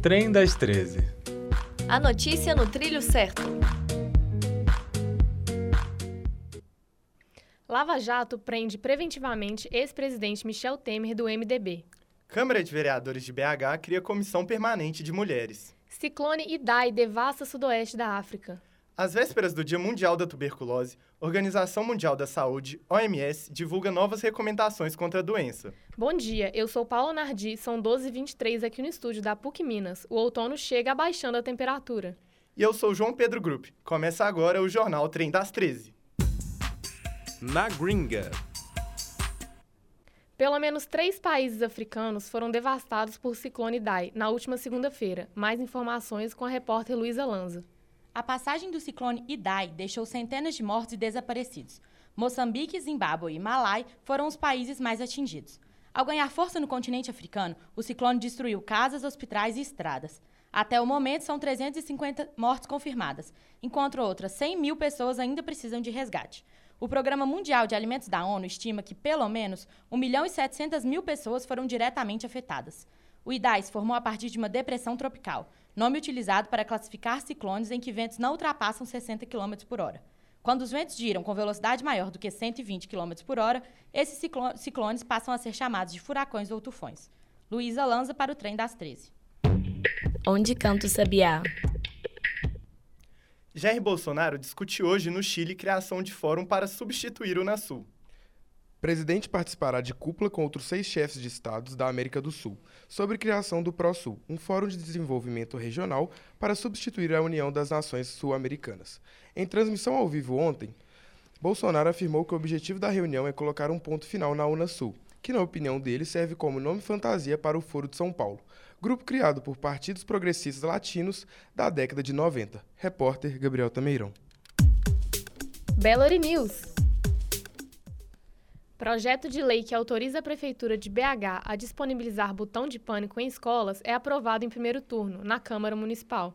Trem das 13. A notícia no trilho certo. Lava Jato prende preventivamente ex-presidente Michel Temer do MDB. Câmara de Vereadores de BH cria comissão permanente de mulheres. Ciclone Idai devasta sudoeste da África. Às vésperas do Dia Mundial da Tuberculose, Organização Mundial da Saúde, OMS, divulga novas recomendações contra a doença. Bom dia, eu sou Paula Nardi, são 12h23 aqui no estúdio da PUC Minas. O outono chega abaixando a temperatura. E eu sou João Pedro Grupp. Começa agora o Jornal Trem das 13. Na gringa. Pelo menos três países africanos foram devastados por ciclone Idai na última segunda-feira. Mais informações com a repórter Luísa Lanza. A passagem do ciclone Idai deixou centenas de mortos e desaparecidos. Moçambique, Zimbábue e Malai foram os países mais atingidos. Ao ganhar força no continente africano, o ciclone destruiu casas, hospitais e estradas. Até o momento, são 350 mortes confirmadas, enquanto outras 100 mil pessoas ainda precisam de resgate. O Programa Mundial de Alimentos da ONU estima que, pelo menos, 1 milhão e 700 mil pessoas foram diretamente afetadas. O Idai se formou a partir de uma depressão tropical, nome utilizado para classificar ciclones em que ventos não ultrapassam 60 km por hora. Quando os ventos giram com velocidade maior do que 120 km por hora, esses ciclones passam a ser chamados de furacões ou tufões. Luísa Lanza para o Trem das 13. Onde canta o sabiá? Jair Bolsonaro discute hoje no Chile criação de fórum para substituir o Unasul. Presidente participará de cúpula com outros seis chefes de estados da América do Sul sobre criação do ProSul, um fórum de desenvolvimento regional para substituir a União das Nações Sul-Americanas. Em transmissão ao vivo ontem, Bolsonaro afirmou que o objetivo da reunião é colocar um ponto final na Unasul, que, na opinião dele, serve como nome fantasia para o Foro de São Paulo, grupo criado por partidos progressistas latinos da década de 90. Repórter Gabriel Tameirão. Belo News. Projeto de lei que autoriza a Prefeitura de BH a disponibilizar botão de pânico em escolas é aprovado em primeiro turno, na Câmara Municipal.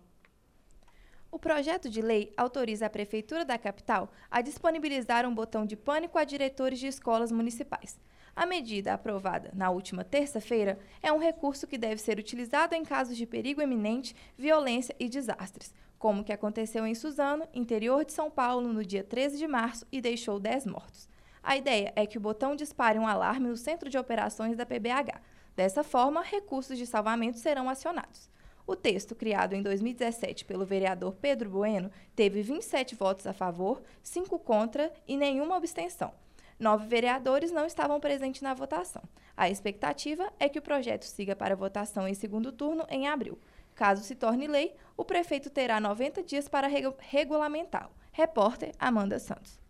O projeto de lei autoriza a Prefeitura da capital a disponibilizar um botão de pânico a diretores de escolas municipais. A medida aprovada na última terça-feira é um recurso que deve ser utilizado em casos de perigo eminente, violência e desastres, como o que aconteceu em Suzano, interior de São Paulo, no dia 13 de março e deixou 10 mortos. A ideia é que o botão dispare um alarme no centro de operações da PBH. Dessa forma, recursos de salvamento serão acionados. O texto, criado em 2017 pelo vereador Pedro Bueno, teve 27 votos a favor, 5 contra e nenhuma abstenção. Nove vereadores não estavam presentes na votação. A expectativa é que o projeto siga para votação em segundo turno em abril. Caso se torne lei, o prefeito terá 90 dias para regulamentá-lo. Repórter Amanda Santos.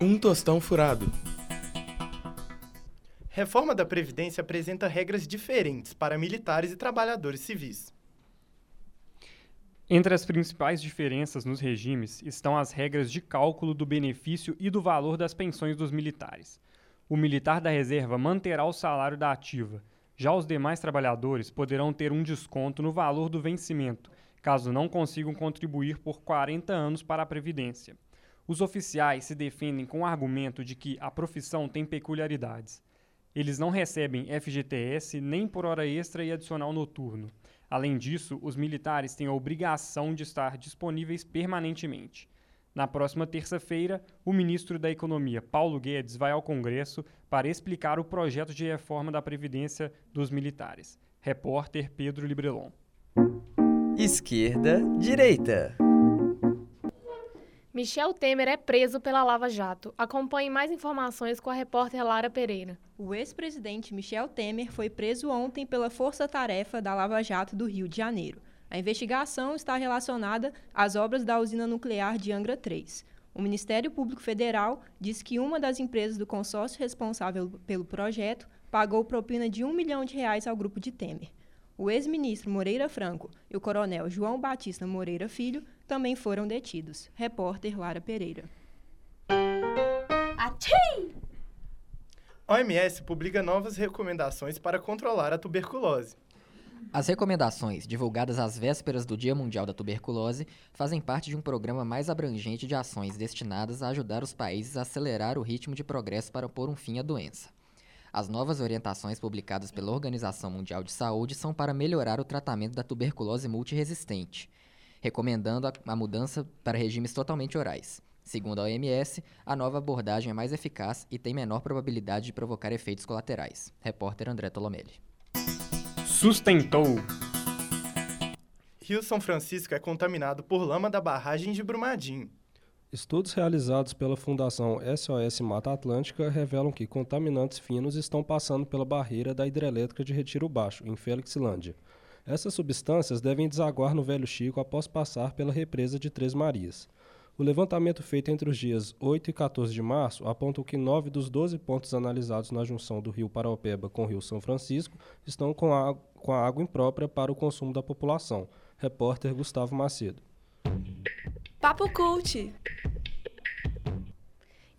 Um tostão furado. Reforma da Previdência apresenta regras diferentes para militares e trabalhadores civis. Entre as principais diferenças nos regimes estão as regras de cálculo do benefício e do valor das pensões dos militares. O militar da reserva manterá o salário da ativa. Já os demais trabalhadores poderão ter um desconto no valor do vencimento, caso não consigam contribuir por 40 anos para a Previdência. Os oficiais se defendem com o argumento de que a profissão tem peculiaridades. Eles não recebem FGTS nem por hora extra e adicional noturno. Além disso, os militares têm a obrigação de estar disponíveis permanentemente. Na próxima terça-feira, o ministro da Economia, Paulo Guedes, vai ao Congresso para explicar o projeto de reforma da Previdência dos militares. Repórter Pedro Librelon. Esquerda, direita. Michel Temer é preso pela Lava Jato. Acompanhe mais informações com a repórter Lara Pereira. O ex-presidente Michel Temer foi preso ontem pela Força Tarefa da Lava Jato do Rio de Janeiro. A investigação está relacionada às obras da usina nuclear de Angra 3. O Ministério Público Federal diz que uma das empresas do consórcio responsável pelo projeto pagou propina de um milhão de reais ao grupo de Temer. O ex-ministro Moreira Franco e o coronel João Batista Moreira Filho também foram detidos. Repórter Lara Pereira. Ati! OMS publica novas recomendações para controlar a tuberculose. As recomendações, divulgadas às vésperas do Dia Mundial da Tuberculose, fazem parte de um programa mais abrangente de ações destinadas a ajudar os países a acelerar o ritmo de progresso para pôr um fim à doença. As novas orientações publicadas pela Organização Mundial de Saúde são para melhorar o tratamento da tuberculose multiresistente, recomendando a, a mudança para regimes totalmente orais. Segundo a OMS, a nova abordagem é mais eficaz e tem menor probabilidade de provocar efeitos colaterais. Repórter André Tolomelli. Sustentou. Rio São Francisco é contaminado por lama da barragem de Brumadinho. Estudos realizados pela Fundação SOS Mata Atlântica revelam que contaminantes finos estão passando pela barreira da hidrelétrica de Retiro Baixo, em Felixlândia. Essas substâncias devem desaguar no Velho Chico após passar pela represa de Três Marias. O levantamento feito entre os dias 8 e 14 de março aponta que nove dos 12 pontos analisados na junção do rio Paraopeba com o rio São Francisco estão com a, com a água imprópria para o consumo da população. Repórter Gustavo Macedo. Papo Cult.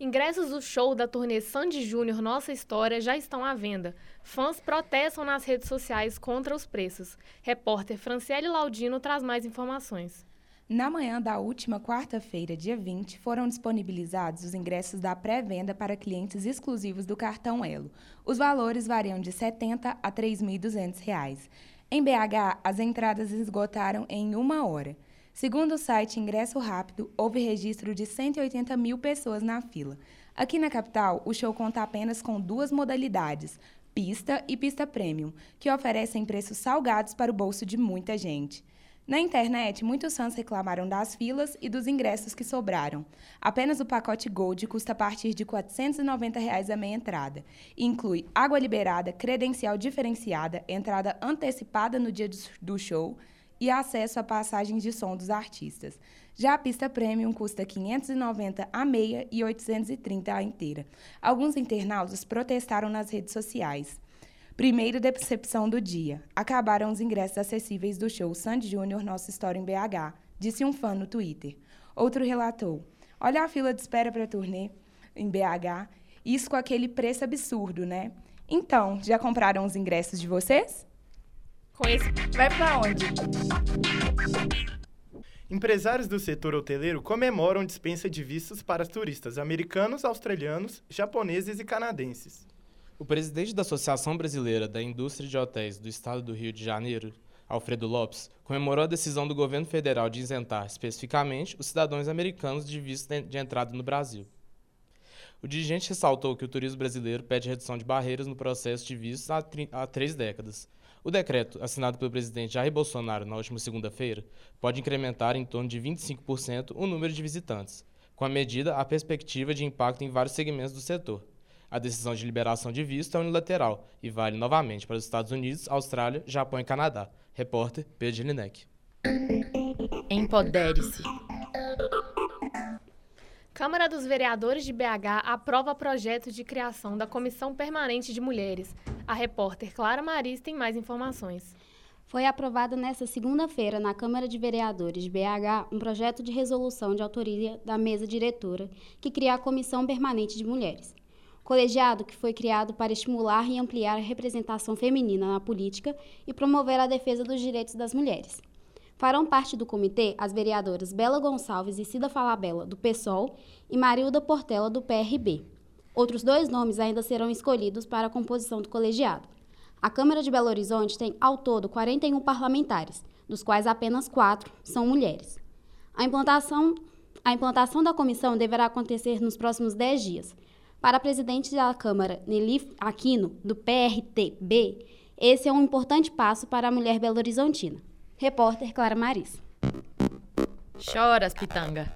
Ingressos do show da turnê Sandy Júnior Nossa História já estão à venda. Fãs protestam nas redes sociais contra os preços. Repórter Franciele Laudino traz mais informações. Na manhã da última quarta-feira, dia 20, foram disponibilizados os ingressos da pré-venda para clientes exclusivos do cartão Elo. Os valores variam de R$ 70 a R$ 3.200. Em BH, as entradas esgotaram em uma hora. Segundo o site Ingresso Rápido, houve registro de 180 mil pessoas na fila. Aqui na capital, o show conta apenas com duas modalidades, pista e pista premium, que oferecem preços salgados para o bolso de muita gente. Na internet, muitos fãs reclamaram das filas e dos ingressos que sobraram. Apenas o pacote Gold custa a partir de 490 reais a meia entrada. E inclui água liberada, credencial diferenciada, entrada antecipada no dia do show e acesso a passagens de som dos artistas. Já a pista premium custa R$ 590 a meia e R$ 830 a inteira. Alguns internautas protestaram nas redes sociais. Primeira decepção do dia. Acabaram os ingressos acessíveis do show Sandy Júnior Nossa História em BH, disse um fã no Twitter. Outro relatou: Olha a fila de espera para turnê em BH. Isso com aquele preço absurdo, né? Então, já compraram os ingressos de vocês? Com esse, vai para onde? Empresários do setor hoteleiro comemoram dispensa de vistos para turistas americanos, australianos, japoneses e canadenses. O presidente da Associação Brasileira da Indústria de Hotéis do Estado do Rio de Janeiro, Alfredo Lopes, comemorou a decisão do governo federal de isentar especificamente os cidadãos americanos de visto de entrada no Brasil. O dirigente ressaltou que o turismo brasileiro pede redução de barreiras no processo de vistos há, há três décadas. O decreto, assinado pelo presidente Jair Bolsonaro na última segunda-feira, pode incrementar em torno de 25% o número de visitantes. Com a medida, há perspectiva de impacto em vários segmentos do setor. A decisão de liberação de visto é unilateral e vale novamente para os Estados Unidos, Austrália, Japão e Canadá. Repórter Pedro Linek. Empodere-se. Câmara dos Vereadores de BH aprova projeto de criação da Comissão Permanente de Mulheres. A repórter Clara Maris tem mais informações. Foi aprovado nesta segunda-feira na Câmara de Vereadores de BH um projeto de resolução de autoria da mesa diretora que cria a Comissão Permanente de Mulheres colegiado que foi criado para estimular e ampliar a representação feminina na política e promover a defesa dos direitos das mulheres. Farão parte do comitê as vereadoras Bela Gonçalves e Cida Falabella, do PSOL, e Marilda Portela, do PRB. Outros dois nomes ainda serão escolhidos para a composição do colegiado. A Câmara de Belo Horizonte tem, ao todo, 41 parlamentares, dos quais apenas quatro são mulheres. A implantação, a implantação da comissão deverá acontecer nos próximos 10 dias, para a presidente da Câmara, Nelly Aquino, do PRTB, esse é um importante passo para a mulher belo-horizontina. Repórter Clara Maris. Choras, pitanga.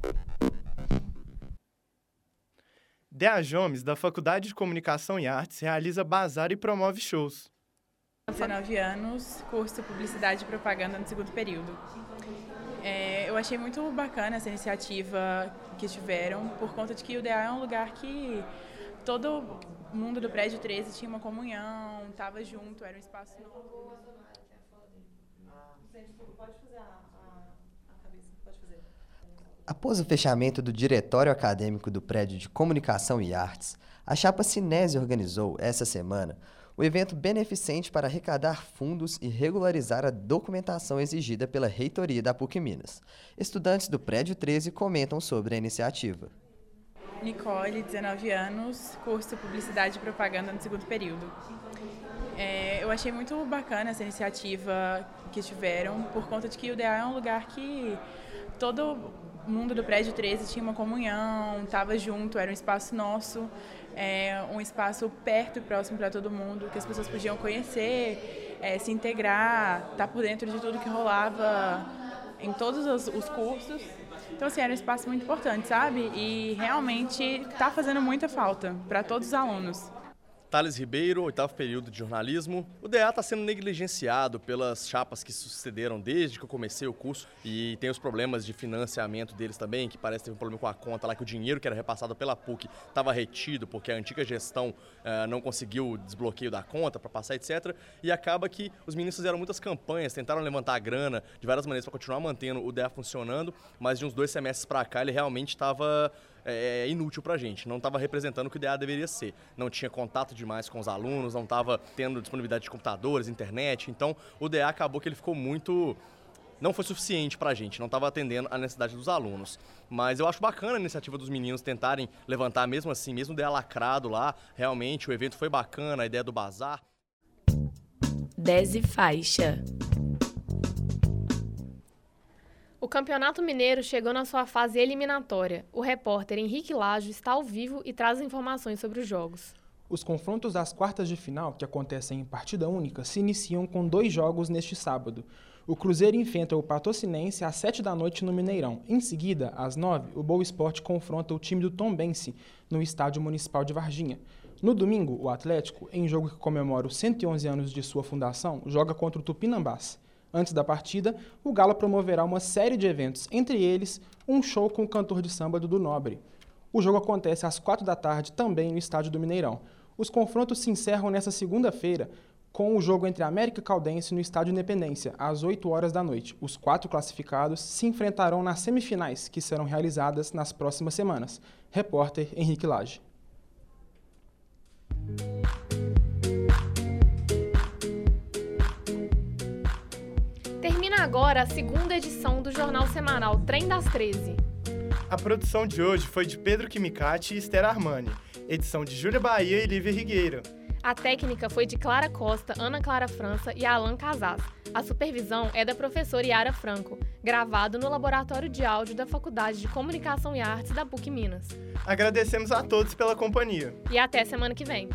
Dea Jomes, da Faculdade de Comunicação e Artes, realiza bazar e promove shows. 19 anos, curso Publicidade e Propaganda no segundo período. É, eu achei muito bacana essa iniciativa que tiveram, por conta de que o DA é um lugar que todo mundo do prédio 13 tinha uma comunhão, estava junto, era um espaço novo. Após o fechamento do diretório acadêmico do prédio de Comunicação e Artes, a chapa Cinese organizou, essa semana, o evento beneficente para arrecadar fundos e regularizar a documentação exigida pela reitoria da PUC Minas. Estudantes do prédio 13 comentam sobre a iniciativa. Nicole, 19 anos, curso Publicidade e Propaganda no segundo período. É, eu achei muito bacana essa iniciativa que tiveram, por conta de que o DA é um lugar que todo mundo do prédio 13 tinha uma comunhão, estava junto, era um espaço nosso, é, um espaço perto e próximo para todo mundo, que as pessoas podiam conhecer, é, se integrar, estar tá por dentro de tudo que rolava em todos os, os cursos. Então, assim, era um espaço muito importante, sabe? E realmente está fazendo muita falta para todos os alunos. Thales Ribeiro, oitavo período de jornalismo. O DA está sendo negligenciado pelas chapas que sucederam desde que eu comecei o curso e tem os problemas de financiamento deles também, que parece que teve um problema com a conta lá, que o dinheiro que era repassado pela PUC estava retido porque a antiga gestão uh, não conseguiu o desbloqueio da conta para passar, etc. E acaba que os meninos fizeram muitas campanhas, tentaram levantar a grana de várias maneiras para continuar mantendo o DA funcionando, mas de uns dois semestres para cá ele realmente estava é, é inútil para a gente, não estava representando o que o DA deveria ser. Não tinha contato demais com os alunos, não estava tendo disponibilidade de computadores, internet, então o DA acabou que ele ficou muito não foi suficiente para a gente, não estava atendendo a necessidade dos alunos. Mas eu acho bacana a iniciativa dos meninos tentarem levantar mesmo assim, mesmo DA lacrado lá, realmente o evento foi bacana, a ideia do bazar. 10 e faixa. O Campeonato Mineiro chegou na sua fase eliminatória. O repórter Henrique Lajo está ao vivo e traz informações sobre os jogos. Os confrontos das quartas de final, que acontecem em partida única, se iniciam com dois jogos neste sábado. O Cruzeiro enfrenta o Patrocinense às 7 da noite no Mineirão. Em seguida, às 9, o Boa Esporte confronta o time do Tombense no Estádio Municipal de Varginha. No domingo, o Atlético, em jogo que comemora os 111 anos de sua fundação, joga contra o Tupinambás. Antes da partida, o Galo promoverá uma série de eventos, entre eles um show com o cantor de samba Dudu Nobre. O jogo acontece às quatro da tarde também no estádio do Mineirão. Os confrontos se encerram nesta segunda-feira com o jogo entre América Caldense no Estádio Independência, às 8 horas da noite. Os quatro classificados se enfrentarão nas semifinais, que serão realizadas nas próximas semanas. Repórter Henrique Lage. Agora a segunda edição do jornal semanal Trem das 13. A produção de hoje foi de Pedro Quimicati e Esther Armani, edição de Júlia Bahia e Lívia Rigueira. A técnica foi de Clara Costa, Ana Clara França e Alan Casas. A supervisão é da professora Yara Franco, gravado no Laboratório de Áudio da Faculdade de Comunicação e Artes da PUC Minas. Agradecemos a todos pela companhia. E até semana que vem.